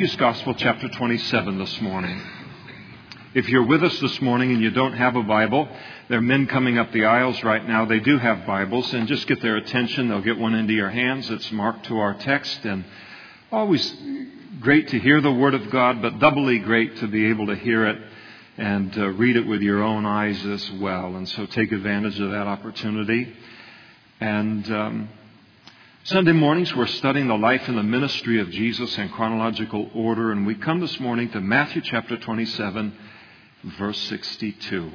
Matthew's Gospel, chapter 27, this morning. If you're with us this morning and you don't have a Bible, there are men coming up the aisles right now. They do have Bibles, and just get their attention. They'll get one into your hands that's marked to our text. And always great to hear the Word of God, but doubly great to be able to hear it and uh, read it with your own eyes as well. And so take advantage of that opportunity. And. Um, Sunday mornings, we're studying the life and the ministry of Jesus in chronological order, and we come this morning to Matthew chapter 27, verse 62.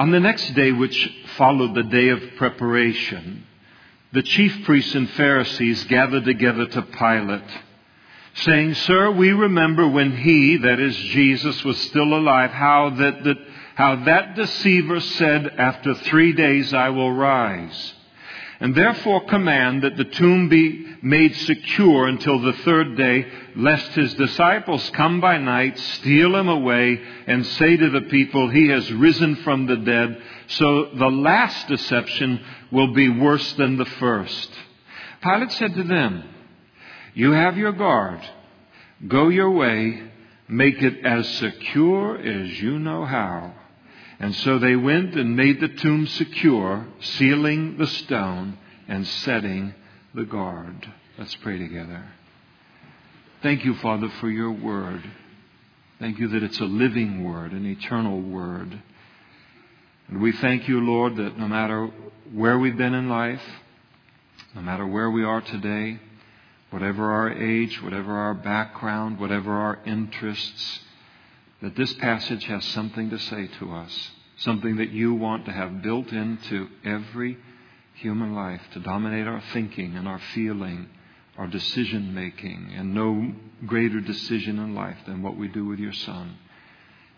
On the next day, which followed the day of preparation, the chief priests and Pharisees gathered together to Pilate, saying, Sir, we remember when he, that is Jesus, was still alive, how that, that how that deceiver said, After three days I will rise. And therefore command that the tomb be made secure until the third day, lest his disciples come by night, steal him away, and say to the people, He has risen from the dead. So the last deception will be worse than the first. Pilate said to them, You have your guard. Go your way. Make it as secure as you know how. And so they went and made the tomb secure, sealing the stone and setting the guard. Let's pray together. Thank you, Father, for your word. Thank you that it's a living word, an eternal word. And we thank you, Lord, that no matter where we've been in life, no matter where we are today, whatever our age, whatever our background, whatever our interests, that this passage has something to say to us, something that you want to have built into every human life to dominate our thinking and our feeling, our decision making, and no greater decision in life than what we do with your Son.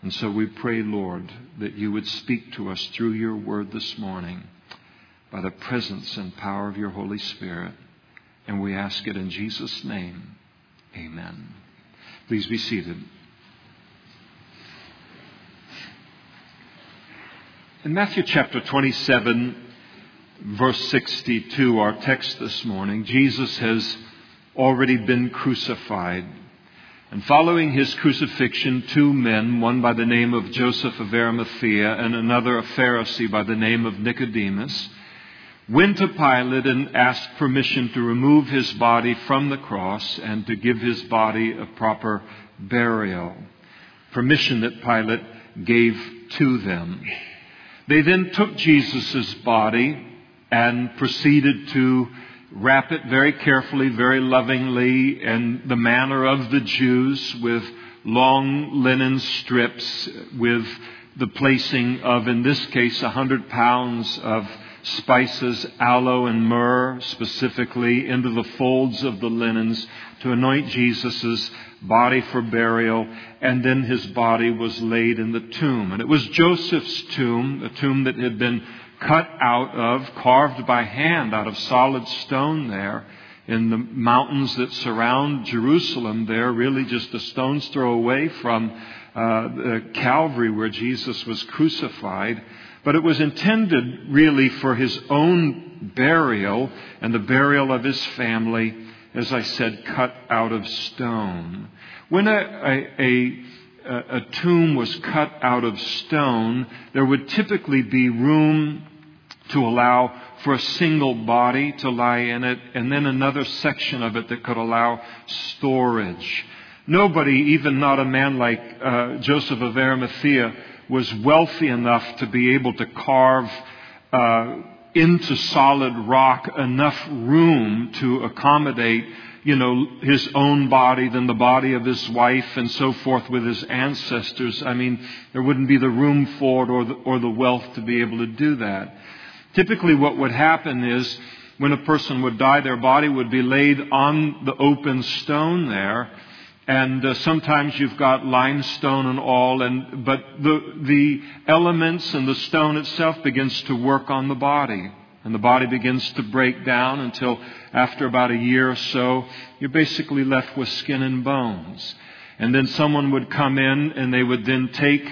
And so we pray, Lord, that you would speak to us through your word this morning by the presence and power of your Holy Spirit. And we ask it in Jesus' name. Amen. Please be seated. In Matthew chapter 27, verse 62, our text this morning, Jesus has already been crucified. And following his crucifixion, two men, one by the name of Joseph of Arimathea and another a Pharisee by the name of Nicodemus, went to Pilate and asked permission to remove his body from the cross and to give his body a proper burial. Permission that Pilate gave to them. They then took Jesus' body and proceeded to wrap it very carefully, very lovingly, in the manner of the Jews, with long linen strips, with the placing of, in this case, a hundred pounds of spices, aloe and myrrh specifically, into the folds of the linens to anoint Jesus' body for burial, and then his body was laid in the tomb. And it was Joseph's tomb, a tomb that had been cut out of, carved by hand out of solid stone there in the mountains that surround Jerusalem there, really just a stone's throw away from uh, Calvary where Jesus was crucified. But it was intended really for his own burial and the burial of his family, as I said, cut out of stone. When a, a, a, a tomb was cut out of stone, there would typically be room to allow for a single body to lie in it, and then another section of it that could allow storage. Nobody, even not a man like uh, Joseph of Arimathea, was wealthy enough to be able to carve uh, into solid rock enough room to accommodate, you know, his own body, than the body of his wife, and so forth with his ancestors. I mean, there wouldn't be the room for it or the, or the wealth to be able to do that. Typically, what would happen is when a person would die, their body would be laid on the open stone there and uh, sometimes you've got limestone and all and but the the elements and the stone itself begins to work on the body and the body begins to break down until after about a year or so you're basically left with skin and bones and then someone would come in and they would then take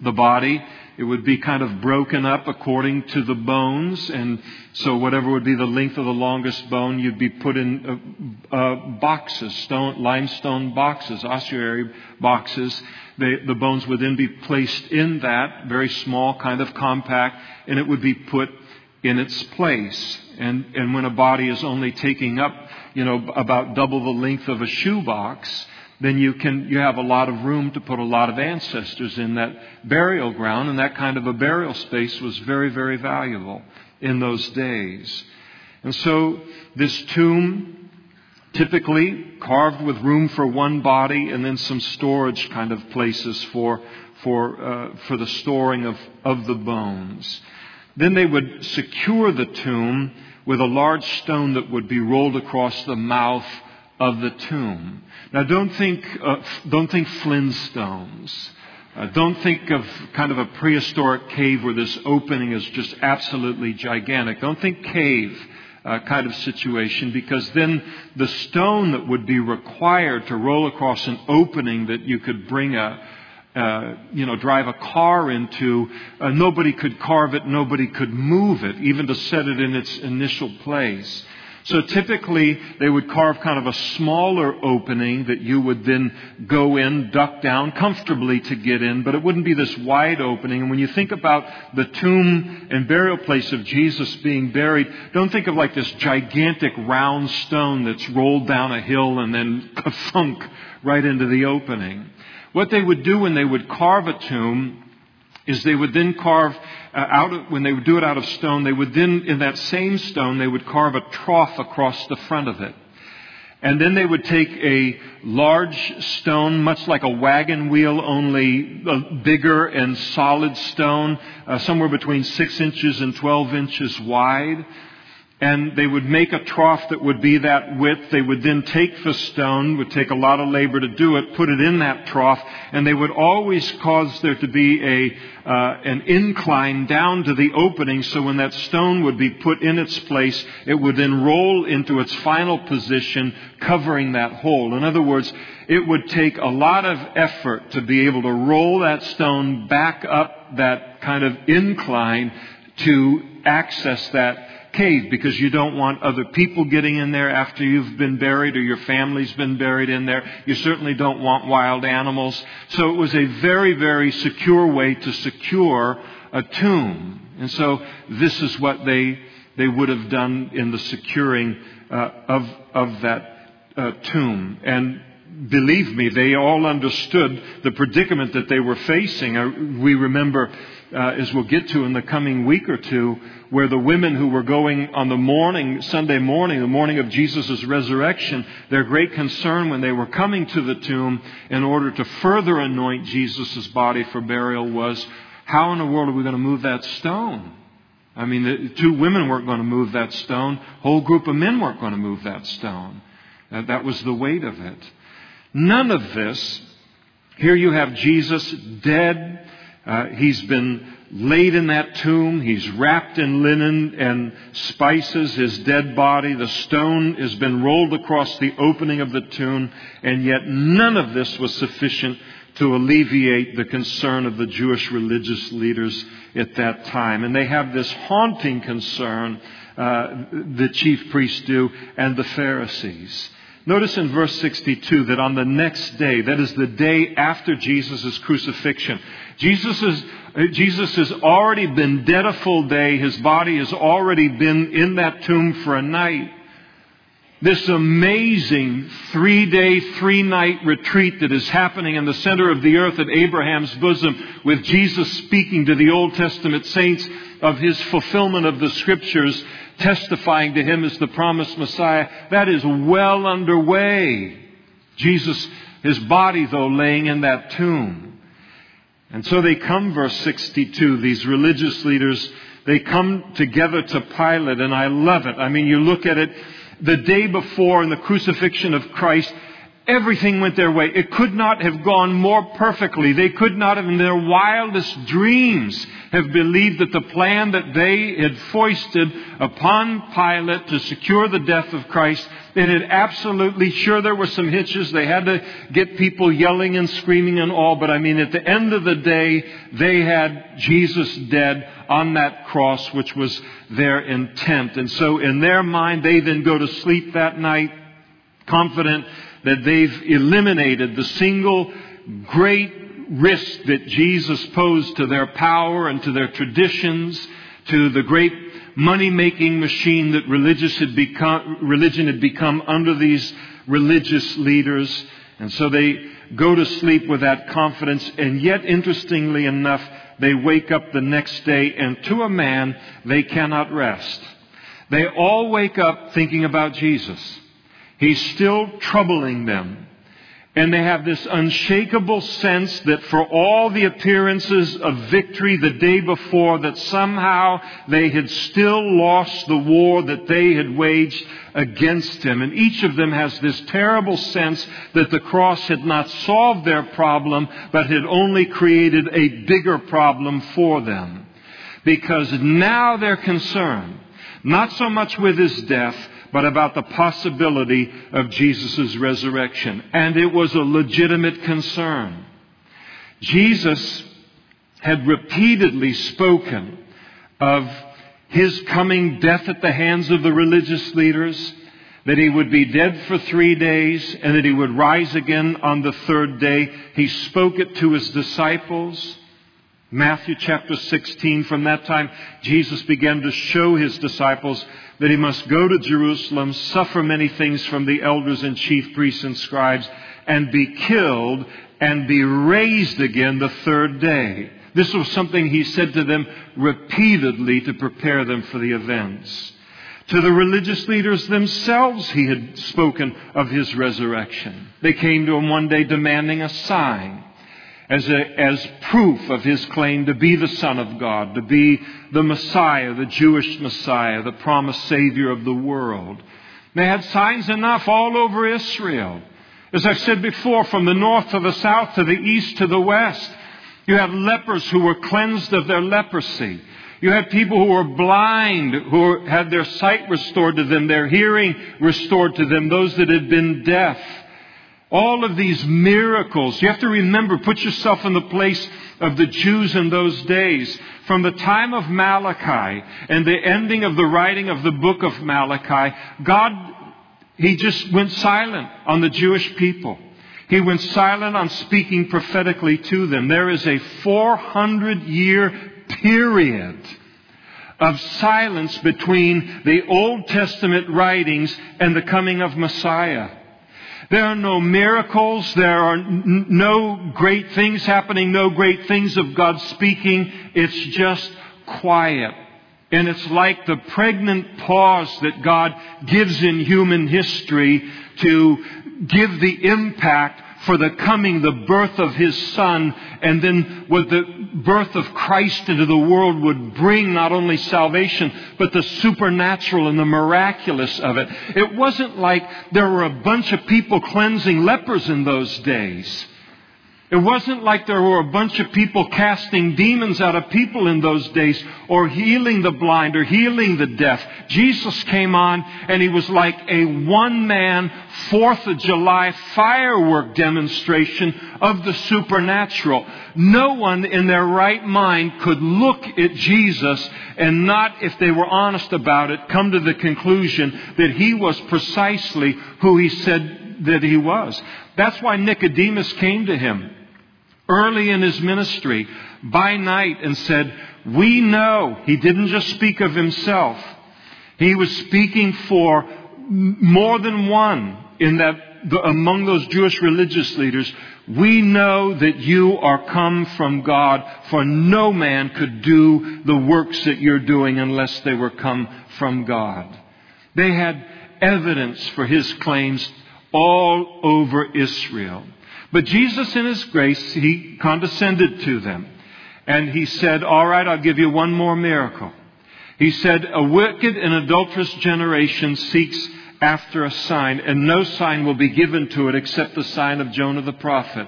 the body It would be kind of broken up according to the bones. And so whatever would be the length of the longest bone, you'd be put in uh, uh, boxes, stone, limestone boxes, ossuary boxes. They, the bones would then be placed in that, very small, kind of compact, and it would be put in its place. And, and when a body is only taking up, you know, about double the length of a shoebox, then you can you have a lot of room to put a lot of ancestors in that burial ground. And that kind of a burial space was very very valuable in those days. And so this tomb typically carved with room for one body and then some storage kind of places for for uh, for the storing of of the bones then they would secure the tomb with a large stone that would be rolled across the mouth of the tomb. Now, don't think, uh, don't think Flintstones. Uh, don't think of kind of a prehistoric cave where this opening is just absolutely gigantic. Don't think cave uh, kind of situation because then the stone that would be required to roll across an opening that you could bring a, uh, you know, drive a car into, uh, nobody could carve it, nobody could move it, even to set it in its initial place. So typically they would carve kind of a smaller opening that you would then go in, duck down comfortably to get in, but it wouldn't be this wide opening. And when you think about the tomb and burial place of Jesus being buried, don't think of like this gigantic round stone that's rolled down a hill and then thunk right into the opening. What they would do when they would carve a tomb is they would then carve uh, out of, when they would do it out of stone, they would then, in that same stone, they would carve a trough across the front of it. And then they would take a large stone, much like a wagon wheel, only bigger and solid stone, uh, somewhere between six inches and 12 inches wide and they would make a trough that would be that width. They would then take the stone, would take a lot of labor to do it, put it in that trough, and they would always cause there to be a uh, an incline down to the opening. So when that stone would be put in its place, it would then roll into its final position, covering that hole. In other words, it would take a lot of effort to be able to roll that stone back up that kind of incline to access that cave because you don't want other people getting in there after you've been buried or your family's been buried in there. You certainly don't want wild animals. So it was a very, very secure way to secure a tomb. And so this is what they, they would have done in the securing uh, of, of that uh, tomb. And believe me, they all understood the predicament that they were facing. Uh, we remember, uh, as we'll get to in the coming week or two, where the women who were going on the morning, Sunday morning, the morning of Jesus' resurrection, their great concern when they were coming to the tomb in order to further anoint Jesus' body for burial was, how in the world are we going to move that stone? I mean, the two women weren't going to move that stone. Whole group of men weren't going to move that stone. Uh, that was the weight of it. None of this. Here you have Jesus dead. Uh, he's been laid in that tomb. He's wrapped in linen and spices, his dead body. The stone has been rolled across the opening of the tomb, and yet none of this was sufficient to alleviate the concern of the Jewish religious leaders at that time. And they have this haunting concern, uh, the chief priests do, and the Pharisees. Notice in verse 62 that on the next day, that is the day after Jesus' crucifixion, Jesus, is, Jesus has already been dead a full day. His body has already been in that tomb for a night. This amazing three day, three night retreat that is happening in the center of the earth at Abraham's bosom with Jesus speaking to the Old Testament saints of his fulfillment of the scriptures testifying to him as the promised Messiah, that is well underway. Jesus, his body though, laying in that tomb. And so they come, verse 62, these religious leaders, they come together to Pilate, and I love it. I mean, you look at it, the day before in the crucifixion of Christ, Everything went their way. It could not have gone more perfectly. They could not have, in their wildest dreams, have believed that the plan that they had foisted upon Pilate to secure the death of Christ, it had absolutely, sure there were some hitches. They had to get people yelling and screaming and all, but I mean, at the end of the day, they had Jesus dead on that cross, which was their intent. And so in their mind, they then go to sleep that night confident that they've eliminated the single great risk that Jesus posed to their power and to their traditions, to the great money making machine that had become, religion had become under these religious leaders. And so they go to sleep with that confidence. And yet, interestingly enough, they wake up the next day and to a man, they cannot rest. They all wake up thinking about Jesus. He's still troubling them. And they have this unshakable sense that for all the appearances of victory the day before, that somehow they had still lost the war that they had waged against him. And each of them has this terrible sense that the cross had not solved their problem, but had only created a bigger problem for them. Because now they're concerned, not so much with his death, but about the possibility of Jesus' resurrection. And it was a legitimate concern. Jesus had repeatedly spoken of his coming death at the hands of the religious leaders, that he would be dead for three days, and that he would rise again on the third day. He spoke it to his disciples. Matthew chapter 16, from that time, Jesus began to show his disciples that he must go to Jerusalem, suffer many things from the elders and chief priests and scribes, and be killed and be raised again the third day. This was something he said to them repeatedly to prepare them for the events. To the religious leaders themselves, he had spoken of his resurrection. They came to him one day demanding a sign as, a, as proof of his claim to be the Son of God, to be the Messiah, the Jewish Messiah, the promised Savior of the world. They had signs enough all over Israel. As I've said before, from the north to the south to the east to the west, you had lepers who were cleansed of their leprosy. You had people who were blind, who had their sight restored to them, their hearing restored to them, those that had been deaf. All of these miracles. You have to remember, put yourself in the place of the Jews in those days. From the time of Malachi and the ending of the writing of the book of Malachi, God, He just went silent on the Jewish people. He went silent on speaking prophetically to them. There is a 400 year period of silence between the Old Testament writings and the coming of Messiah. There are no miracles. There are n- no great things happening, no great things of God speaking. It's just quiet. And it's like the pregnant pause that God gives in human history to give the impact for the coming, the birth of His Son, and then what the birth of Christ into the world would bring not only salvation, but the supernatural and the miraculous of it. It wasn't like there were a bunch of people cleansing lepers in those days. It wasn't like there were a bunch of people casting demons out of people in those days or healing the blind or healing the deaf. Jesus came on and he was like a one man Fourth of July firework demonstration of the supernatural. No one in their right mind could look at Jesus and not, if they were honest about it, come to the conclusion that he was precisely who he said that he was. That's why Nicodemus came to him early in his ministry by night and said, We know. He didn't just speak of himself, he was speaking for more than one in that among those Jewish religious leaders, we know that you are come from God, for no man could do the works that you're doing unless they were come from God. They had evidence for his claims all over Israel. But Jesus, in His grace, He condescended to them. And He said, All right, I'll give you one more miracle. He said, A wicked and adulterous generation seeks after a sign, and no sign will be given to it except the sign of Jonah the prophet.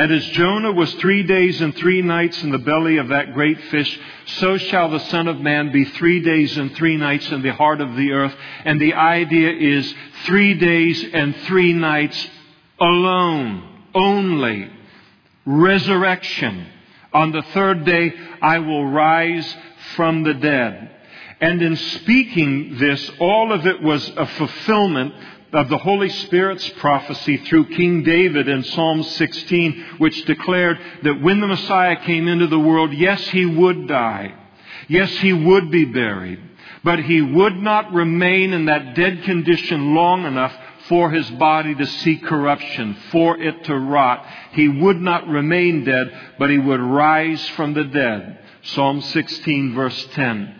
And as Jonah was three days and three nights in the belly of that great fish, so shall the Son of Man be three days and three nights in the heart of the earth. And the idea is three days and three nights alone, only. Resurrection. On the third day, I will rise from the dead. And in speaking this, all of it was a fulfillment of the Holy Spirit's prophecy through King David in Psalm 16, which declared that when the Messiah came into the world, yes, he would die. Yes, he would be buried. But he would not remain in that dead condition long enough for his body to see corruption, for it to rot. He would not remain dead, but he would rise from the dead. Psalm 16 verse 10.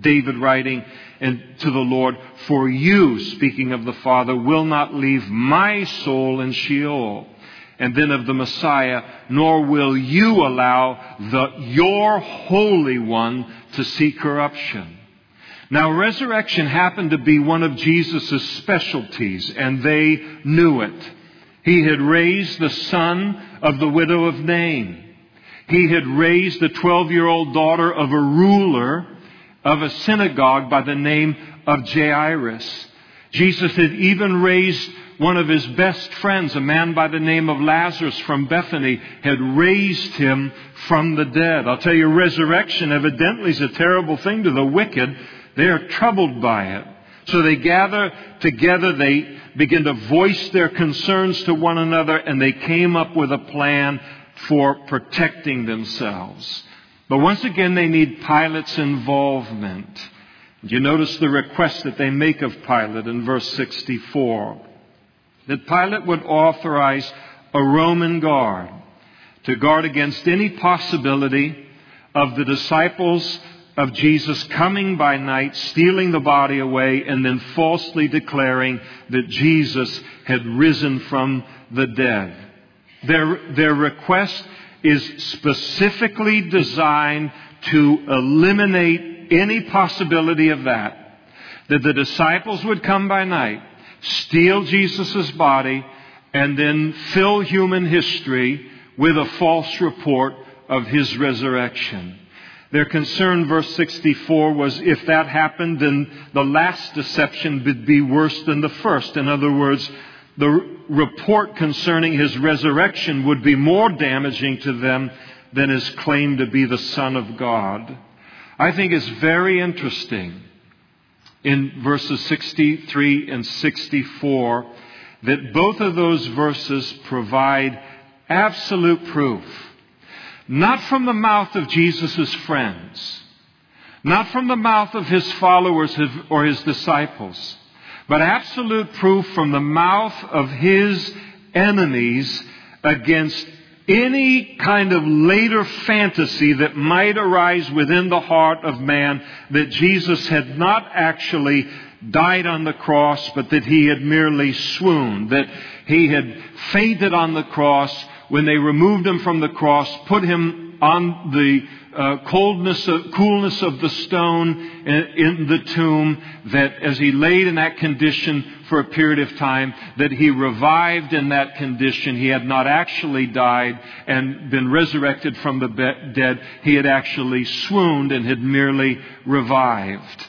David writing to the Lord, For you, speaking of the Father, will not leave my soul in Sheol. And then of the Messiah, nor will you allow the, your Holy One to see corruption. Now, resurrection happened to be one of Jesus' specialties, and they knew it. He had raised the son of the widow of Nain. He had raised the 12 year old daughter of a ruler of a synagogue by the name of Jairus. Jesus had even raised one of his best friends, a man by the name of Lazarus from Bethany, had raised him from the dead. I'll tell you, resurrection evidently is a terrible thing to the wicked. They are troubled by it. So they gather together, they begin to voice their concerns to one another, and they came up with a plan for protecting themselves. But once again, they need Pilate's involvement. You notice the request that they make of Pilate in verse 64 that Pilate would authorize a Roman guard to guard against any possibility of the disciples of Jesus coming by night, stealing the body away, and then falsely declaring that Jesus had risen from the dead. Their, their request is specifically designed to eliminate any possibility of that. That the disciples would come by night, steal Jesus' body, and then fill human history with a false report of his resurrection. Their concern, verse 64, was if that happened, then the last deception would be worse than the first. In other words, the report concerning his resurrection would be more damaging to them than his claim to be the Son of God. I think it's very interesting in verses 63 and 64 that both of those verses provide absolute proof. Not from the mouth of Jesus' friends, not from the mouth of his followers or his disciples, but absolute proof from the mouth of his enemies against any kind of later fantasy that might arise within the heart of man that Jesus had not actually died on the cross, but that he had merely swooned, that he had fainted on the cross. When they removed him from the cross, put him on the uh, coldness of, coolness of the stone in, the tomb, that as he laid in that condition for a period of time, that he revived in that condition. He had not actually died and been resurrected from the dead. He had actually swooned and had merely revived.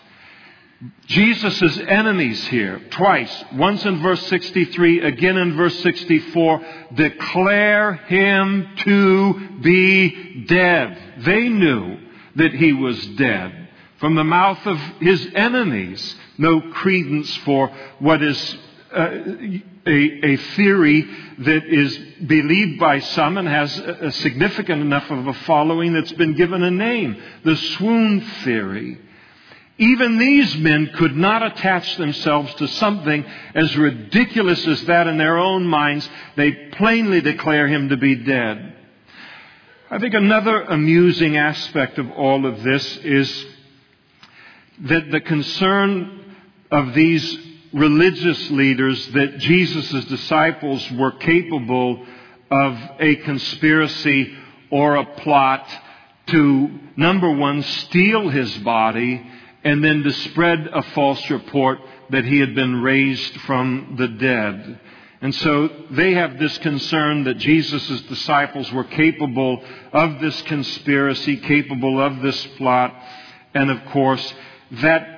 Jesus' enemies here, twice, once in verse 63, again in verse 64, declare him to be dead. They knew that he was dead. From the mouth of his enemies, no credence for what is uh, a, a, theory that is believed by some and has a, a significant enough of a following that's been given a name the swoon theory. Even these men could not attach themselves to something as ridiculous as that in their own minds. They plainly declare him to be dead. I think another amusing aspect of all of this is that the concern of these religious leaders that Jesus' disciples were capable of a conspiracy or a plot to, number one, steal his body and then to spread a false report that he had been raised from the dead. And so they have this concern that Jesus' disciples were capable of this conspiracy, capable of this plot. And of course, that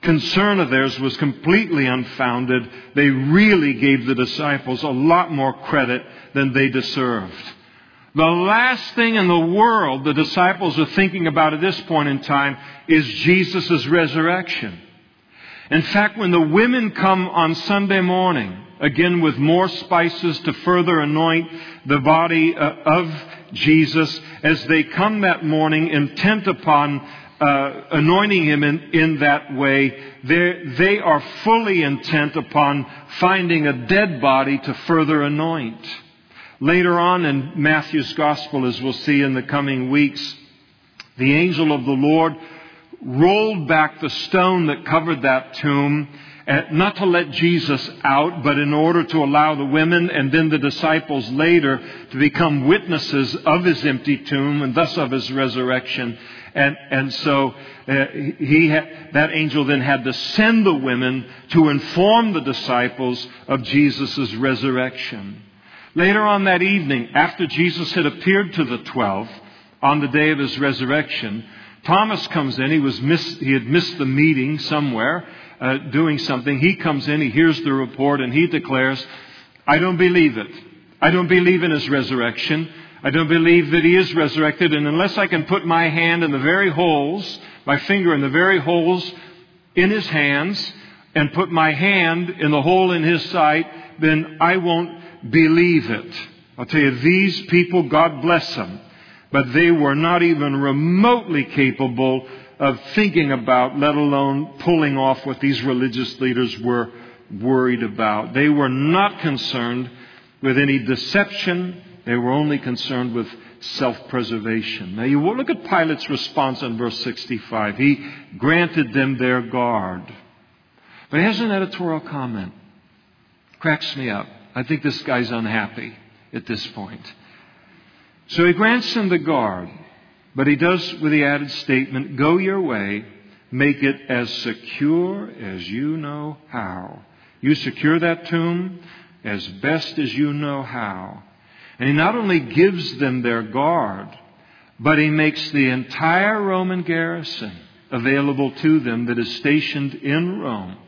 concern of theirs was completely unfounded. They really gave the disciples a lot more credit than they deserved. The last thing in the world the disciples are thinking about at this point in time is Jesus' resurrection. In fact, when the women come on Sunday morning, again with more spices to further anoint the body uh, of Jesus, as they come that morning intent upon uh, anointing him in, in that way, they are fully intent upon finding a dead body to further anoint. Later on in Matthew's Gospel, as we'll see in the coming weeks, the angel of the Lord rolled back the stone that covered that tomb, not to let Jesus out, but in order to allow the women and then the disciples later to become witnesses of his empty tomb and thus of his resurrection. And, and so uh, he ha- that angel then had to send the women to inform the disciples of Jesus' resurrection. Later on that evening, after Jesus had appeared to the twelve on the day of his resurrection, Thomas comes in. He, was miss- he had missed the meeting somewhere, uh, doing something. He comes in, he hears the report, and he declares, I don't believe it. I don't believe in his resurrection. I don't believe that he is resurrected. And unless I can put my hand in the very holes, my finger in the very holes in his hands, and put my hand in the hole in his side, then I won't believe it. I'll tell you, these people, God bless them, but they were not even remotely capable of thinking about, let alone pulling off what these religious leaders were worried about. They were not concerned with any deception they were only concerned with self preservation. Now, you look at Pilate's response in verse 65. He granted them their guard. But he has an editorial comment. Cracks me up. I think this guy's unhappy at this point. So he grants them the guard, but he does with the added statement go your way, make it as secure as you know how. You secure that tomb as best as you know how. And he not only gives them their guard, but he makes the entire Roman garrison available to them that is stationed in Rome.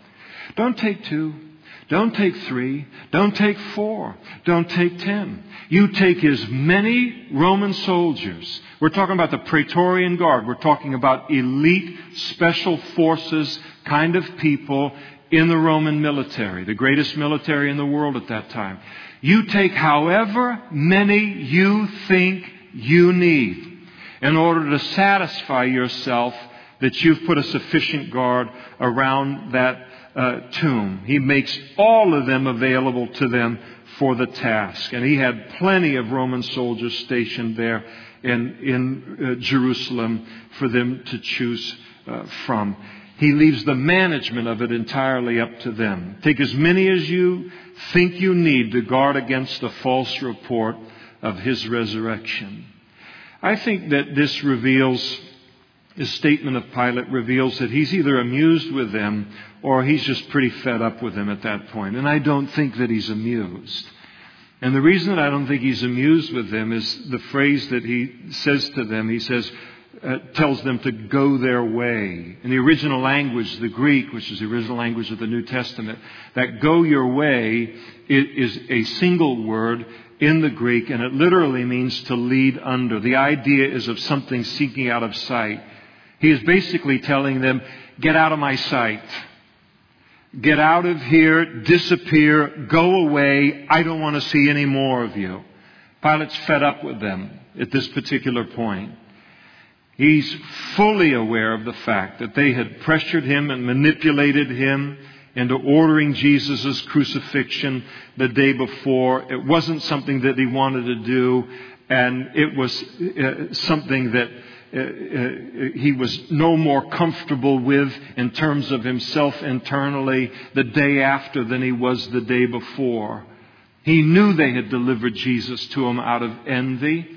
Don't take two. Don't take three. Don't take four. Don't take ten. You take as many Roman soldiers. We're talking about the Praetorian Guard. We're talking about elite special forces kind of people in the Roman military, the greatest military in the world at that time. You take however many you think you need in order to satisfy yourself that you've put a sufficient guard around that uh, tomb. He makes all of them available to them for the task. And he had plenty of Roman soldiers stationed there in, in uh, Jerusalem for them to choose uh, from. He leaves the management of it entirely up to them. Take as many as you think you need to guard against the false report of his resurrection. I think that this reveals, his statement of Pilate reveals that he's either amused with them or he's just pretty fed up with them at that point. And I don't think that he's amused. And the reason that I don't think he's amused with them is the phrase that he says to them. He says, uh, tells them to go their way. In the original language, the Greek, which is the original language of the New Testament, that go your way is a single word in the Greek, and it literally means to lead under. The idea is of something seeking out of sight. He is basically telling them, get out of my sight. Get out of here, disappear, go away. I don't want to see any more of you. Pilate's fed up with them at this particular point. He's fully aware of the fact that they had pressured him and manipulated him into ordering Jesus' crucifixion the day before. It wasn't something that he wanted to do, and it was uh, something that uh, uh, he was no more comfortable with in terms of himself internally the day after than he was the day before. He knew they had delivered Jesus to him out of envy.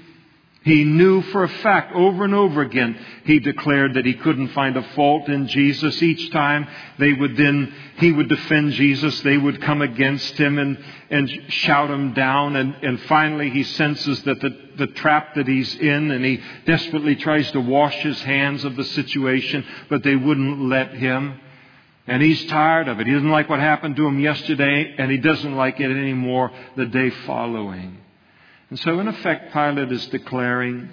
He knew for a fact over and over again, he declared that he couldn't find a fault in Jesus. Each time they would then, he would defend Jesus, they would come against him and, and shout him down. And, and finally he senses that the, the trap that he's in and he desperately tries to wash his hands of the situation, but they wouldn't let him. And he's tired of it. He doesn't like what happened to him yesterday and he doesn't like it anymore the day following. And so, in effect, Pilate is declaring,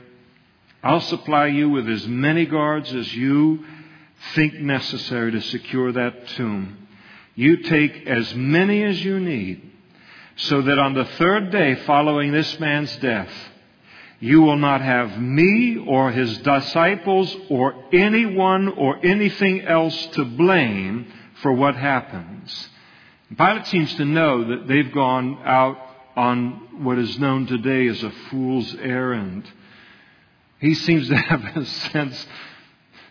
I'll supply you with as many guards as you think necessary to secure that tomb. You take as many as you need, so that on the third day following this man's death, you will not have me or his disciples or anyone or anything else to blame for what happens. Pilate seems to know that they've gone out on what is known today as a fool's errand. He seems to have a sense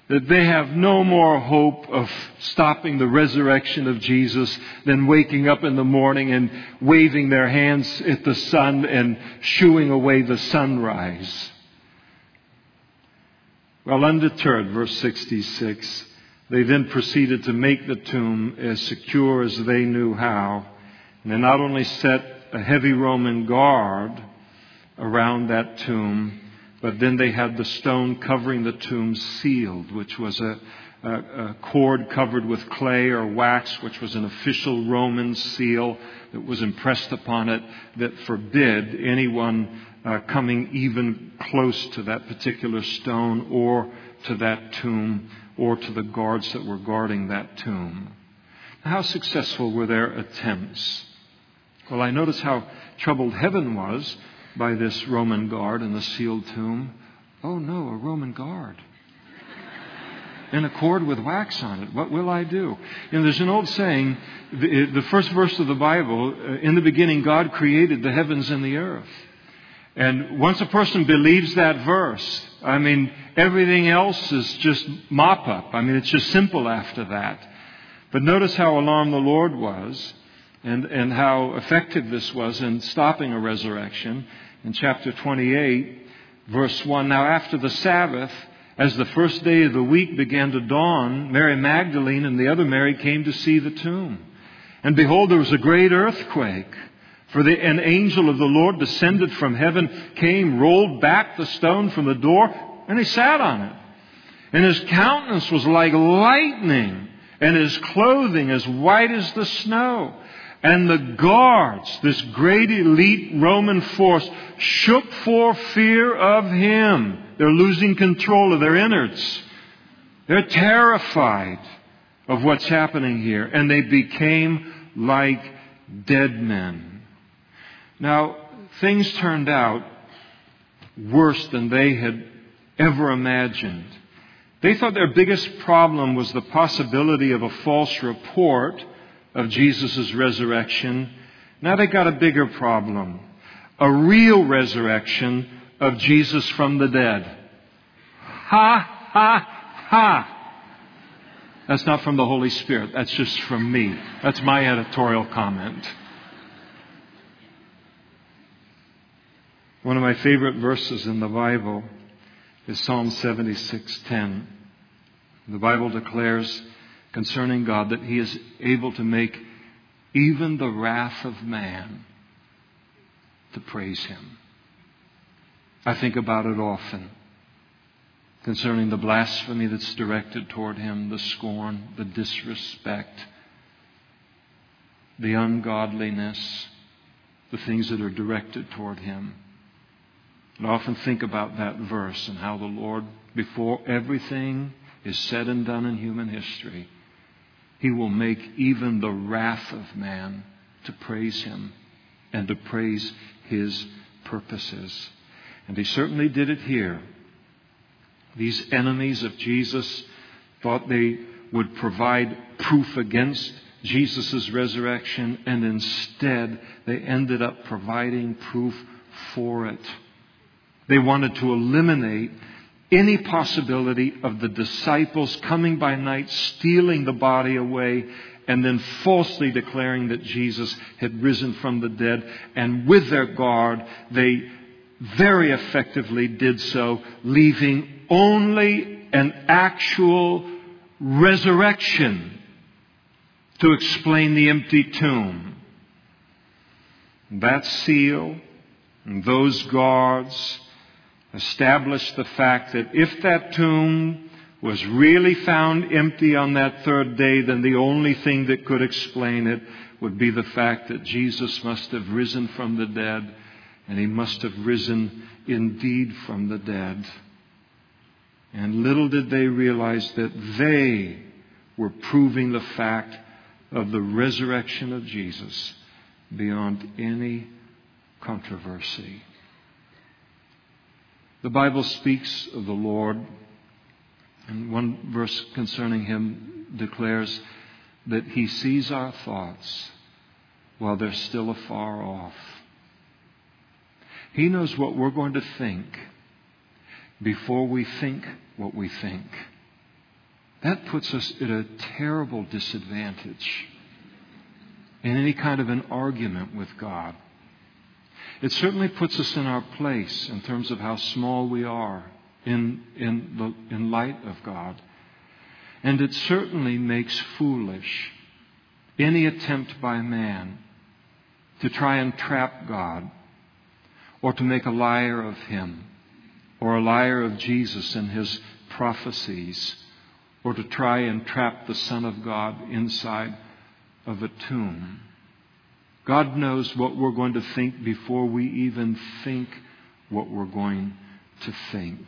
that they have no more hope of stopping the resurrection of Jesus than waking up in the morning and waving their hands at the sun and shooing away the sunrise. Well, undeterred, verse 66, they then proceeded to make the tomb as secure as they knew how. And they not only set a heavy Roman guard around that tomb, but then they had the stone covering the tomb sealed, which was a, a, a, cord covered with clay or wax, which was an official Roman seal that was impressed upon it that forbid anyone uh, coming even close to that particular stone or to that tomb or to the guards that were guarding that tomb. How successful were their attempts? Well, I notice how troubled heaven was by this Roman guard in the sealed tomb. Oh no, a Roman guard. In a cord with wax on it. What will I do? Know, there's an old saying, the, the first verse of the Bible, uh, in the beginning God created the heavens and the earth. And once a person believes that verse, I mean, everything else is just mop up. I mean, it's just simple after that. But notice how alarmed the Lord was and, and how effective this was in stopping a resurrection. In chapter 28, verse 1 Now, after the Sabbath, as the first day of the week began to dawn, Mary Magdalene and the other Mary came to see the tomb. And behold, there was a great earthquake. For the, an angel of the Lord descended from heaven, came, rolled back the stone from the door, and he sat on it. And his countenance was like lightning, and his clothing as white as the snow. And the guards, this great elite Roman force, shook for fear of him. They're losing control of their innards. They're terrified of what's happening here. And they became like dead men. Now, things turned out worse than they had ever imagined. They thought their biggest problem was the possibility of a false report of Jesus' resurrection. Now they got a bigger problem. A real resurrection of Jesus from the dead. Ha, ha, ha. That's not from the Holy Spirit. That's just from me. That's my editorial comment. One of my favorite verses in the Bible is Psalm 76:10. The Bible declares, concerning God that He is able to make even the wrath of man to praise Him. I think about it often concerning the blasphemy that's directed toward Him, the scorn, the disrespect, the ungodliness, the things that are directed toward Him. And I often think about that verse and how the Lord, before everything is said and done in human history, he will make even the wrath of man to praise him and to praise his purposes. And he certainly did it here. These enemies of Jesus thought they would provide proof against Jesus' resurrection, and instead they ended up providing proof for it. They wanted to eliminate any possibility of the disciples coming by night, stealing the body away, and then falsely declaring that Jesus had risen from the dead. And with their guard, they very effectively did so, leaving only an actual resurrection to explain the empty tomb. That seal and those guards established the fact that if that tomb was really found empty on that third day, then the only thing that could explain it would be the fact that Jesus must have risen from the dead, and he must have risen indeed from the dead. And little did they realize that they were proving the fact of the resurrection of Jesus beyond any controversy. The Bible speaks of the Lord, and one verse concerning him declares that he sees our thoughts while they're still afar off. He knows what we're going to think before we think what we think. That puts us at a terrible disadvantage in any kind of an argument with God. It certainly puts us in our place in terms of how small we are in, in, the, in light of God. And it certainly makes foolish any attempt by man to try and trap God or to make a liar of him or a liar of Jesus and his prophecies or to try and trap the Son of God inside of a tomb. God knows what we're going to think before we even think what we're going to think,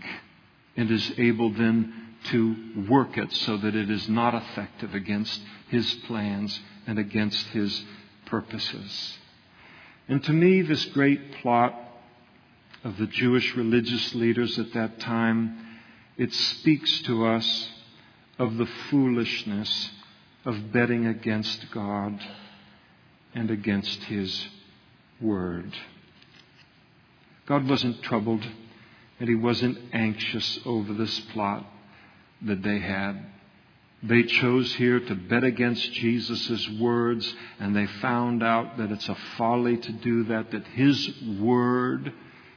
and is able then to work it so that it is not effective against His plans and against His purposes. And to me, this great plot of the Jewish religious leaders at that time, it speaks to us of the foolishness of betting against God and against His Word. God wasn't troubled and He wasn't anxious over this plot that they had. They chose here to bet against Jesus' words, and they found out that it's a folly to do that, that His Word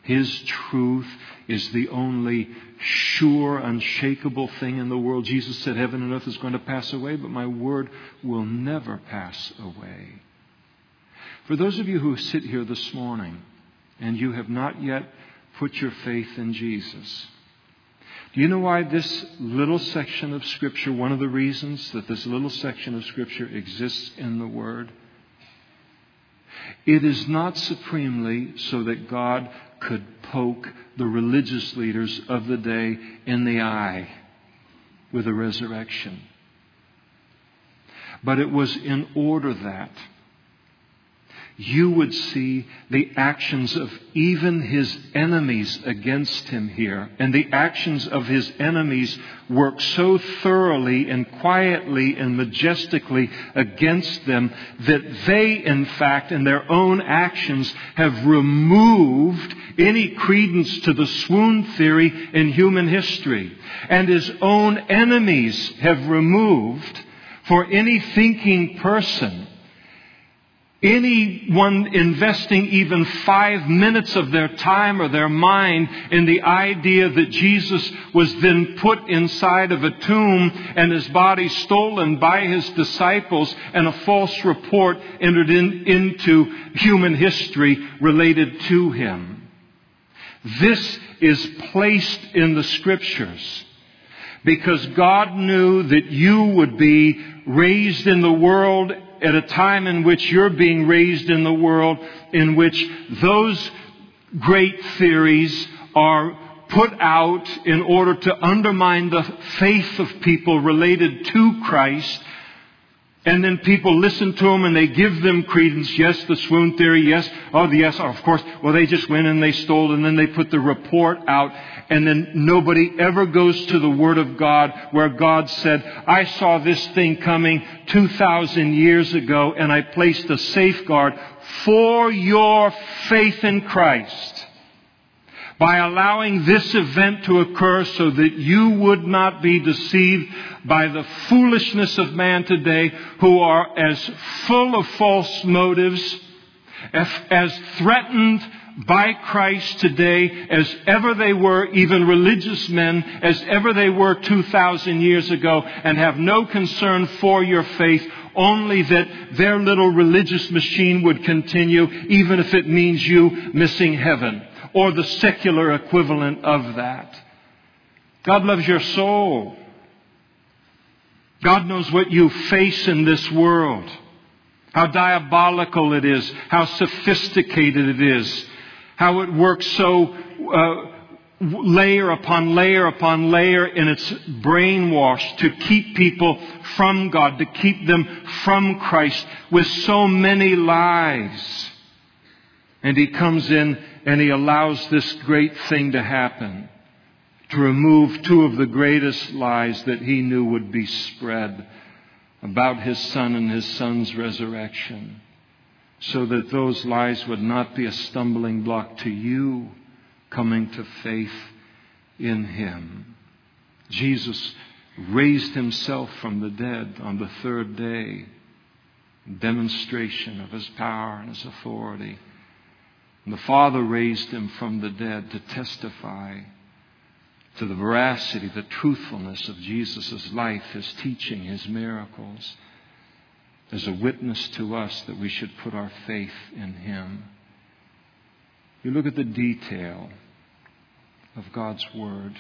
his truth is the only sure, unshakable thing in the world. Jesus said, Heaven and earth is going to pass away, but my word will never pass away. For those of you who sit here this morning and you have not yet put your faith in Jesus, do you know why this little section of Scripture, one of the reasons that this little section of Scripture exists in the Word? It is not supremely so that God could poke the religious leaders of the day in the eye with a resurrection. But it was in order that you would see the actions of even his enemies against him here. And the actions of his enemies work so thoroughly and quietly and majestically against them that they, in fact, in their own actions, have removed any credence to the swoon theory in human history. And his own enemies have removed for any thinking person Anyone investing even five minutes of their time or their mind in the idea that Jesus was then put inside of a tomb and his body stolen by his disciples and a false report entered in, into human history related to him. This is placed in the scriptures because God knew that you would be raised in the world at a time in which you're being raised in the world in which those great theories are put out in order to undermine the faith of people related to Christ. And then people listen to them and they give them credence. Yes, the swoon theory. Yes. Oh, yes, of course. Well, they just went and they stole and then they put the report out and then nobody ever goes to the Word of God where God said, I saw this thing coming 2,000 years ago and I placed a safeguard for your faith in Christ by allowing this event to occur so that you would not be deceived by the foolishness of man today who are as full of false motives, as threatened by Christ today as ever they were, even religious men, as ever they were 2,000 years ago, and have no concern for your faith, only that their little religious machine would continue, even if it means you missing heaven, or the secular equivalent of that. God loves your soul. God knows what you face in this world, how diabolical it is, how sophisticated it is, how it works so uh, layer upon layer upon layer in its brainwash to keep people from God, to keep them from Christ with so many lies. And He comes in and He allows this great thing to happen to remove two of the greatest lies that He knew would be spread about His Son and His Son's resurrection so that those lies would not be a stumbling block to you coming to faith in Him. Jesus raised Himself from the dead on the third day, demonstration of His power and His authority. The Father raised Him from the dead to testify to the veracity, the truthfulness of Jesus' life, His teaching, His miracles as a witness to us that we should put our faith in Him. You look at the detail of God's Word.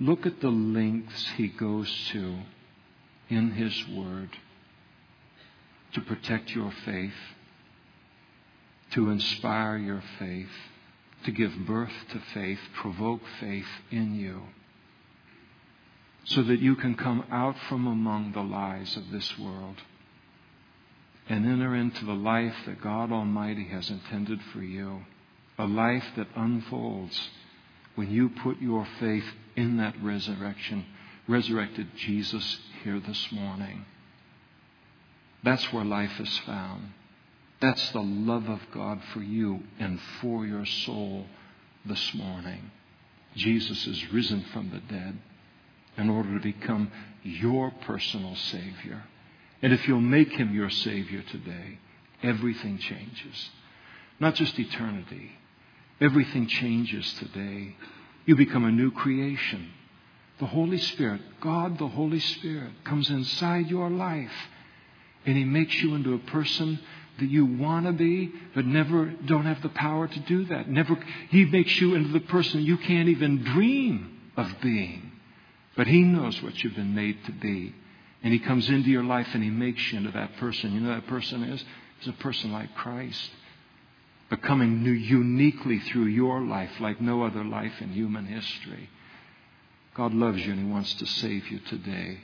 Look at the lengths He goes to in His Word to protect your faith, to inspire your faith, to give birth to faith, provoke faith in you so that you can come out from among the lies of this world and enter into the life that God Almighty has intended for you. A life that unfolds when you put your faith in that resurrection, resurrected Jesus here this morning. That's where life is found. That's the love of God for you and for your soul this morning. Jesus is risen from the dead in order to become your personal Savior. And if you'll make Him your Savior today, everything changes. Not just eternity, everything changes today. You become a new creation. The Holy Spirit, God the Holy Spirit, comes inside your life and He makes you into a person that you want to be, but never don't have the power to do that. Never, He makes you into the person you can't even dream of being. But He knows what you've been made to be. And He comes into your life and He makes you into that person. You know that person is? Is a person like Christ. Becoming new uniquely through your life like no other life in human history. God loves you and He wants to save you today.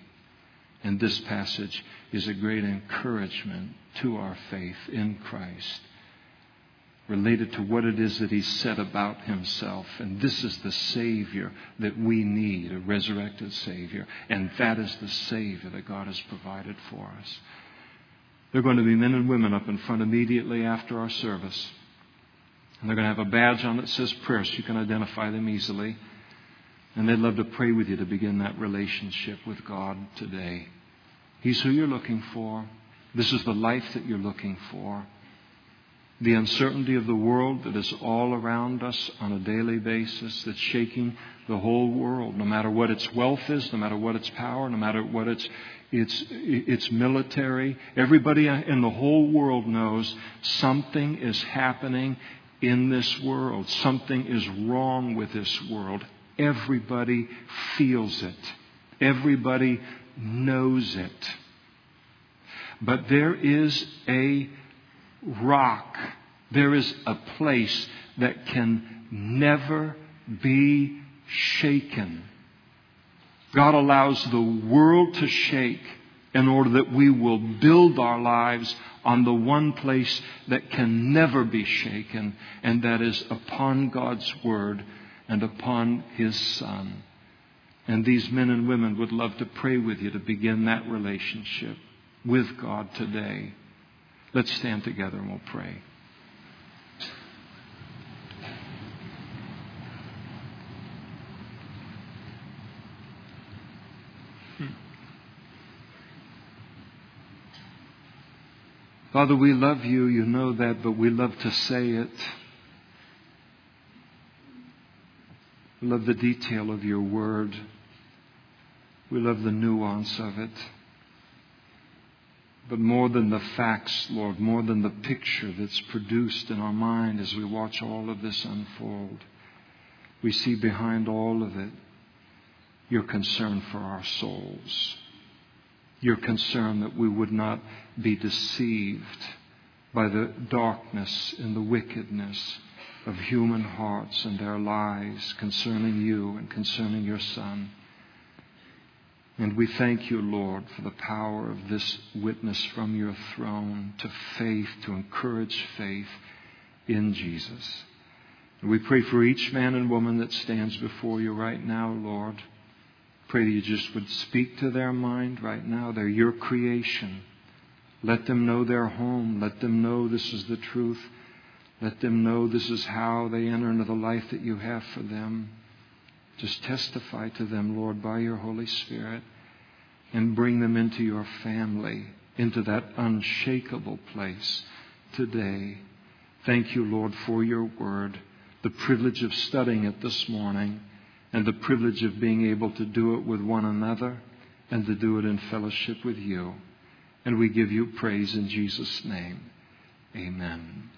And this passage is a great encouragement to our faith in Christ related to what it is that he said about himself. And this is the Savior that we need, a resurrected Savior. And that is the Savior that God has provided for us. There are going to be men and women up in front immediately after our service. And they're going to have a badge on that says prayer so you can identify them easily. And they'd love to pray with you to begin that relationship with God today. He's who you're looking for. This is the life that you're looking for the uncertainty of the world that is all around us on a daily basis, that's shaking the whole world, no matter what its wealth is, no matter what its power, no matter what its, its, its military. Everybody in the whole world knows something is happening in this world. Something is wrong with this world. Everybody feels it. Everybody knows it. But there is a rock, there is a place that can never be shaken. God allows the world to shake in order that we will build our lives on the one place that can never be shaken, and that is upon God's Word and upon His Son. And these men and women would love to pray with you to begin that relationship with God today. Let's stand together and we'll pray. Father, we love you. You know that, but we love to say it. We love the detail of your word. We love the nuance of it. But more than the facts, Lord, more than the picture that's produced in our mind as we watch all of this unfold, we see behind all of it your concern for our souls, your concern that we would not be deceived by the darkness and the wickedness of human hearts and their lies concerning you and concerning your Son. And we thank you, Lord, for the power of this witness from your throne to faith, to encourage faith in Jesus. And we pray for each man and woman that stands before you right now, Lord. Pray that you just would speak to their mind right now. They're your creation. Let them know their home. Let them know this is the truth. Let them know this is how they enter into the life that you have for them. Just testify to them, Lord, by your Holy Spirit and bring them into your family, into that unshakable place today. Thank you, Lord, for your word, the privilege of studying it this morning, and the privilege of being able to do it with one another and to do it in fellowship with you. And we give you praise in Jesus' name. Amen.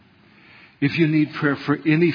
If you need prayer for any